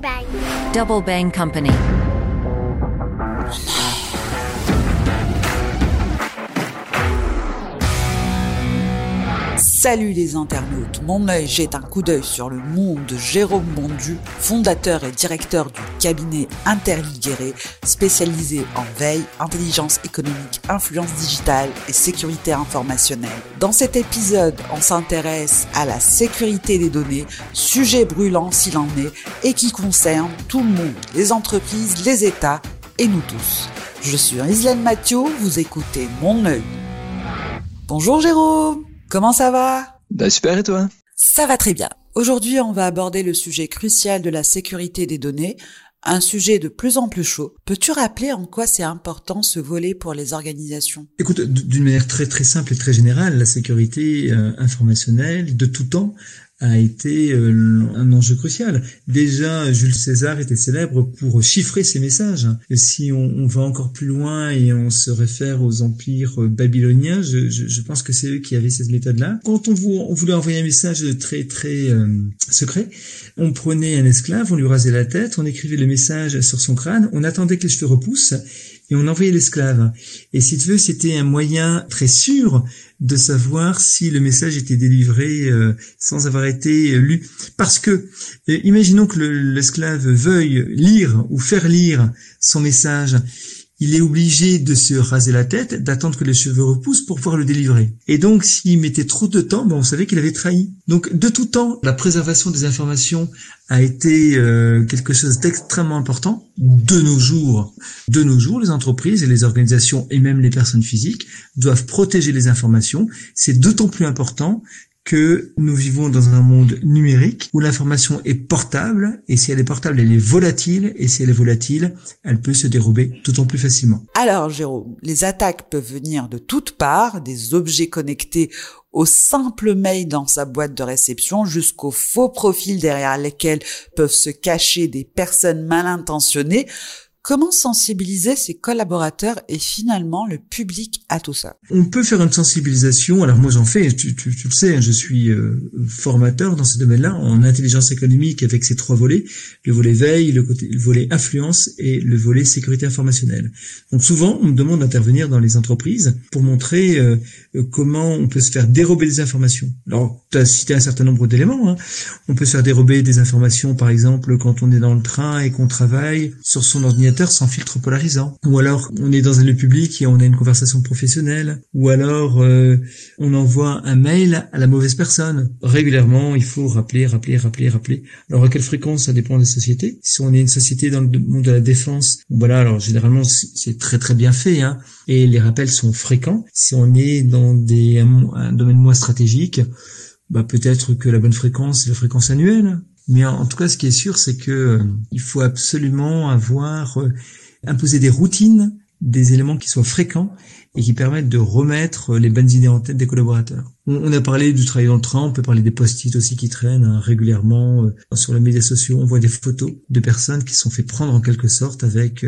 Bang Bang. Double Bang Company. Salut les internautes, mon œil jette un coup d'œil sur le monde de Jérôme Bondu, fondateur et directeur du cabinet Interliguéré, spécialisé en veille, intelligence économique, influence digitale et sécurité informationnelle. Dans cet épisode, on s'intéresse à la sécurité des données, sujet brûlant s'il en est, et qui concerne tout le monde, les entreprises, les États et nous tous. Je suis Islaine Mathieu, vous écoutez Mon œil. Bonjour Jérôme Comment ça va? Bah super et toi? Ça va très bien. Aujourd'hui, on va aborder le sujet crucial de la sécurité des données, un sujet de plus en plus chaud. Peux-tu rappeler en quoi c'est important ce volet pour les organisations? Écoute, d'une manière très très simple et très générale, la sécurité euh, informationnelle de tout temps a été euh, un enjeu crucial. Déjà, Jules César était célèbre pour chiffrer ses messages. Si on, on, va encore plus loin et on se réfère aux empires babyloniens, je, je, je pense que c'est eux qui avaient cette méthode-là. Quand on, on, voulait envoyer un message très très euh, secret, on prenait un esclave, on lui rasait la tête, on écrivait le message sur son crâne, on attendait que les cheveux repoussent et on envoyait l'esclave. Et si tu veux, c'était un moyen très sûr de savoir si le message était délivré euh, sans avoir été lu. Parce que, euh, imaginons que l'esclave veuille lire ou faire lire son message il est obligé de se raser la tête, d'attendre que les cheveux repoussent pour pouvoir le délivrer. Et donc, s'il mettait trop de temps, ben, on savait qu'il avait trahi. Donc, de tout temps, la préservation des informations a été euh, quelque chose d'extrêmement important. De nos jours, de nos jours, les entreprises et les organisations et même les personnes physiques doivent protéger les informations. C'est d'autant plus important que nous vivons dans un monde numérique où l'information est portable et si elle est portable, elle est volatile et si elle est volatile, elle peut se dérober d'autant plus facilement. Alors Jérôme, les attaques peuvent venir de toutes parts, des objets connectés au simple mail dans sa boîte de réception jusqu'aux faux profils derrière lesquels peuvent se cacher des personnes mal intentionnées. Comment sensibiliser ses collaborateurs et finalement le public à tout ça? On peut faire une sensibilisation. Alors moi j'en fais, tu, tu, tu, le sais, hein, je suis euh, formateur dans ce domaine-là en intelligence économique avec ces trois volets le volet veille, le, côté, le volet influence et le volet sécurité informationnelle. Donc souvent on me demande d'intervenir dans les entreprises pour montrer euh, comment on peut se faire dérober des informations. Alors tu as cité un certain nombre d'éléments. Hein. On peut se faire dérober des informations, par exemple quand on est dans le train et qu'on travaille sur son ordinateur sans filtre polarisant. Ou alors on est dans un lieu public et on a une conversation professionnelle. Ou alors euh, on envoie un mail à la mauvaise personne. Régulièrement, il faut rappeler, rappeler, rappeler, rappeler. Alors à quelle fréquence? Ça dépend des sociétés. Si on est une société dans le monde de la défense, voilà, alors généralement c'est très très bien fait. Hein, et les rappels sont fréquents. Si on est dans des, un, un domaine moins stratégique, bah peut-être que la bonne fréquence c'est la fréquence annuelle. Mais en, tout cas, ce qui est sûr, c'est que euh, il faut absolument avoir euh, imposé des routines, des éléments qui soient fréquents et qui permettent de remettre les bonnes idées en tête des collaborateurs. On, a parlé du travail dans le train, on peut parler des post-it aussi qui traînent hein, régulièrement euh, sur les médias sociaux. On voit des photos de personnes qui sont fait prendre en quelque sorte avec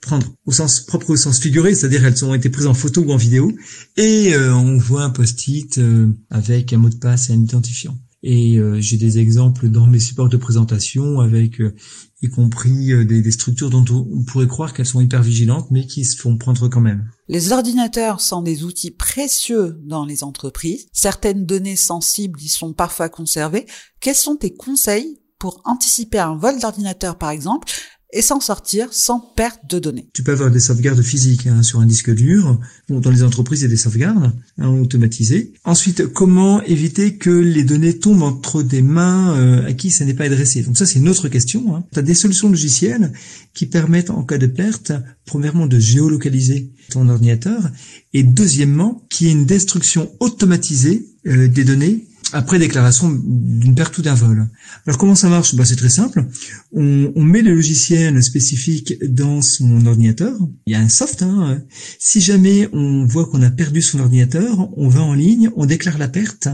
prendre au sens propre au sens figuré, c'est-à-dire elles ont été prises en photo ou en vidéo, et on voit un post-it avec un mot de passe et un identifiant. Et euh, j'ai des exemples dans mes supports de présentation avec euh, y compris euh, des, des, structures dont on pourrait croire qu'elles sont hyper vigilantes, mais qui se font prendre quand même. Les ordinateurs sont des outils précieux dans les entreprises. Certaines données sensibles y sont parfois conservées. Quels sont tes conseils pour anticiper un vol d'ordinateur, par exemple, et s'en sortir sans perte de données. Tu peux avoir des sauvegardes physiques hein, sur un disque dur. dans les entreprises, il y a des sauvegardes hein, automatisées. Ensuite, comment éviter que les données tombent entre des mains euh, à qui ça n'est pas adressé? Donc ça, c'est une autre question. Hein. Tu as des solutions logicielles qui permettent, en cas de perte, premièrement, de géolocaliser ton ordinateur et deuxièmement, qu'il y ait une destruction automatisée euh, des données après déclaration d'une perte ou d'un vol. Alors comment ça marche? Bah, C'est très simple. On, on, met le logiciel spécifique dans son ordinateur. Il y a un soft. Hein. Si jamais on voit qu'on a perdu son ordinateur, on va en ligne, on déclare la perte.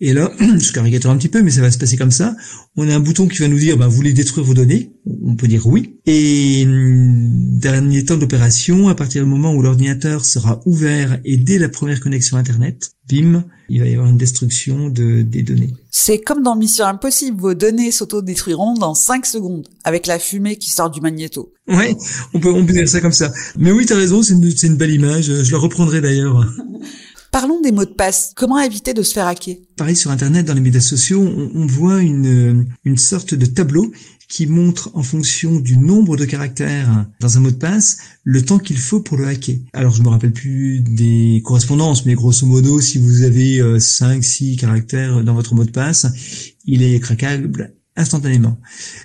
Et là, je caricature un petit peu, mais ça va se passer comme ça. On a un bouton qui va nous dire, bah, vous voulez détruire vos données. On peut dire oui. Et dernier temps d'opération, à partir du moment où l'ordinateur sera ouvert et dès la première connexion Internet, bim, il va y avoir une destruction de, des données. C'est comme dans Mission Impossible, vos données s'autodétruiront dans 5 secondes, avec la fumée qui sort du magnéto. Ouais, on peut, on peut dire ça comme ça. Mais oui, t'as raison, c'est une, une belle image, je la reprendrai d'ailleurs. Parlons des mots de passe. Comment éviter de se faire hacker? Pareil sur Internet, dans les médias sociaux, on, on voit une, une sorte de tableau qui montre en fonction du nombre de caractères dans un mot de passe le temps qu'il faut pour le hacker. Alors je me rappelle plus des correspondances, mais grosso modo, si vous avez 5, euh, 6 caractères dans votre mot de passe, il est craquable instantanément.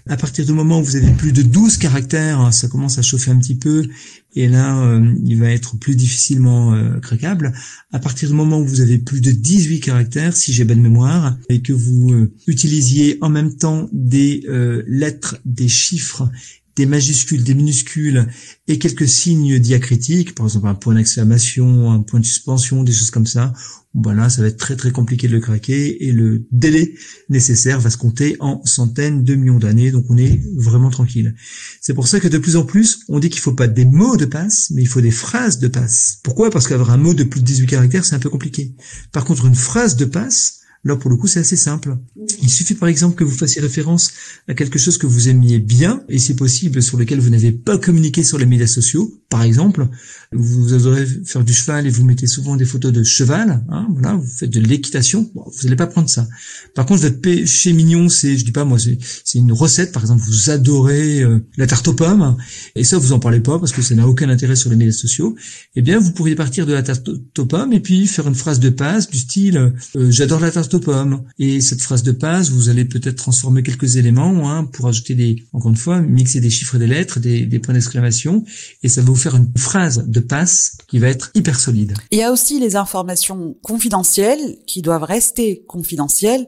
À partir du moment où vous avez plus de 12 caractères, ça commence à chauffer un petit peu et là euh, il va être plus difficilement euh, craquable. À partir du moment où vous avez plus de 18 caractères, si j'ai bonne mémoire, et que vous euh, utilisiez en même temps des lettres, des chiffres des majuscules, des minuscules et quelques signes diacritiques, par exemple un point d'exclamation, un point de suspension, des choses comme ça, voilà, ça va être très très compliqué de le craquer et le délai nécessaire va se compter en centaines de millions d'années, donc on est vraiment tranquille. C'est pour ça que de plus en plus, on dit qu'il faut pas des mots de passe, mais il faut des phrases de passe. Pourquoi? Parce qu'avoir un mot de plus de 18 caractères, c'est un peu compliqué. Par contre, une phrase de passe, Là, pour le coup, c'est assez simple. Il suffit par exemple que vous fassiez référence à quelque chose que vous aimiez bien, et si possible sur lequel vous n'avez pas communiqué sur les médias sociaux. Par exemple, vous adorez faire du cheval et vous mettez souvent des photos de cheval. Hein, voilà, vous faites de l'équitation. vous n'allez pas prendre ça. Par contre, votre péché mignon, c'est, je dis pas moi, c'est une recette. Par exemple, vous adorez euh, la tarte aux pommes, et ça, vous en parlez pas parce que ça n'a aucun intérêt sur les médias sociaux. Eh bien, vous pourriez partir de la tarte aux pommes et puis faire une phrase de passe du style euh, j'adore la tarte pommes. Et cette phrase de passe, vous allez peut-être transformer quelques éléments hein, pour ajouter des, encore une fois, mixer des chiffres et des lettres, des, des points d'exclamation, et ça vous faire une phrase de passe qui va être hyper solide. Il y a aussi les informations confidentielles qui doivent rester confidentielles.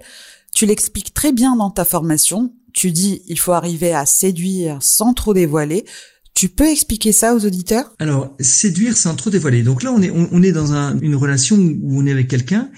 Tu l'expliques très bien dans ta formation. Tu dis il faut arriver à séduire sans trop dévoiler. Tu peux expliquer ça aux auditeurs? Alors, séduire sans trop dévoiler. Donc là, on est, on, est dans une relation où on est avec quelqu'un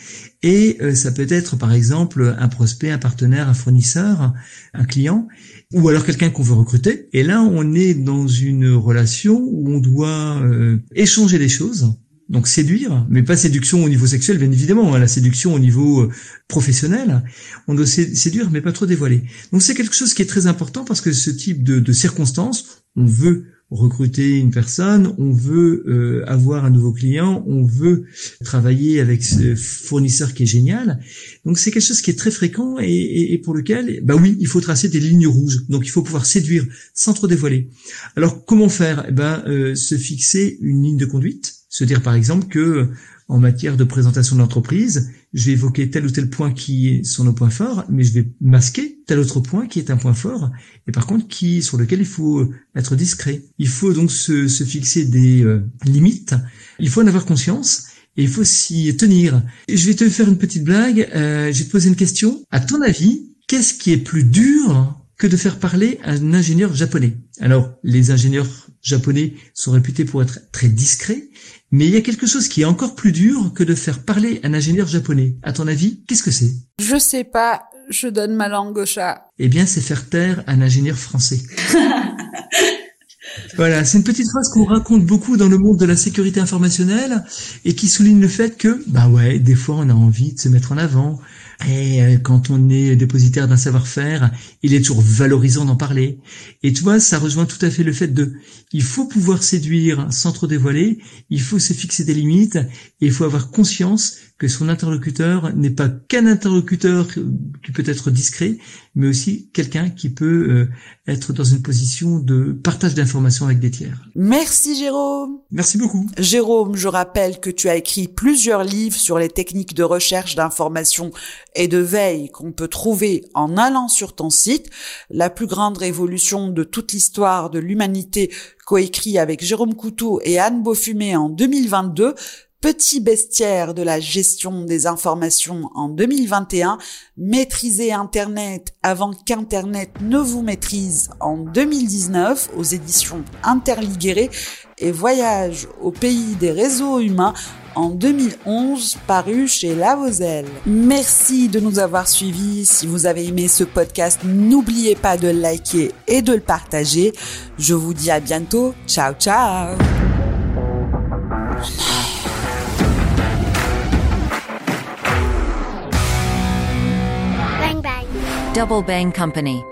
et euh, ça peut être, par exemple, un prospect, un partenaire, un fournisseur, un client, ou alors quelqu'un qu'on veut recruter. Et là, on est dans une relation où on doit euh, échanger des choses. Donc séduire, mais pas séduction au niveau sexuel, bien évidemment, hein, la séduction au niveau euh, professionnel. On doit séduire, mais pas trop dévoiler. Donc c'est quelque chose qui est très important parce que ce type de, de circonstances, on veut recruter une personne, on veut euh, avoir un nouveau client, on veut travailler avec ce fournisseur qui est génial. Donc c'est quelque chose qui est très fréquent et, pour lequel, bah oui, il faut tracer des lignes rouges. Donc il faut pouvoir séduire sans trop dévoiler. Alors comment faire? Eh ben euh, se fixer une ligne de conduite, se dire par exemple que en matière de présentation de l'entreprise, je vais évoquer tel ou tel point qui sont nos points forts, mais je vais masquer tel autre point qui est un point fort, et par contre qui sur lequel il faut être discret. Il faut donc se, fixer des euh, limites, il faut en avoir conscience, et il faut s'y tenir. je vais te faire une petite blague, euh, je vais te poser une question. À ton avis, qu'est-ce qui est plus dur que de faire parler un ingénieur japonais? Alors, les ingénieurs japonais sont réputés pour être très discrets, mais il y a quelque chose qui est encore plus dur que de faire parler un ingénieur japonais. À ton avis, qu'est-ce que c'est? Je sais pas, je donne ma langue au chat. Eh bien, c'est faire taire un ingénieur français. Voilà, c'est une petite phrase qu'on raconte beaucoup dans le monde de la sécurité informationnelle et qui souligne le fait que, bah ouais, des fois on a envie de se mettre en avant, euh, quand on est dépositaire d'un savoir-faire, il est toujours valorisant d'en parler. Et tu vois, ça rejoint tout à fait le fait de, il faut pouvoir séduire sans trop dévoiler, il faut se fixer des limites, et il faut avoir conscience que son interlocuteur n'est pas qu'un interlocuteur qui peut être discret, mais aussi quelqu'un qui peut euh, être dans une position de partage d'informations avec des tiers. Merci Jérôme. Merci beaucoup. Jérôme, je rappelle que tu as écrit plusieurs livres sur les techniques de recherche d'informations et de veille qu'on peut trouver en allant sur ton site. La plus grande révolution de toute l'histoire de l'humanité coécrit avec Jérôme Couteau et Anne Beaufumé en 2022 petit bestiaire de la gestion des informations en 2021, maîtriser Internet avant qu'Internet ne vous maîtrise en 2019 aux éditions Interliguérées et voyage au pays des réseaux humains en 2011 paru chez Lavozelle. Merci de nous avoir suivis. Si vous avez aimé ce podcast, n'oubliez pas de le liker et de le partager. Je vous dis à bientôt. Ciao ciao Double Bang Company.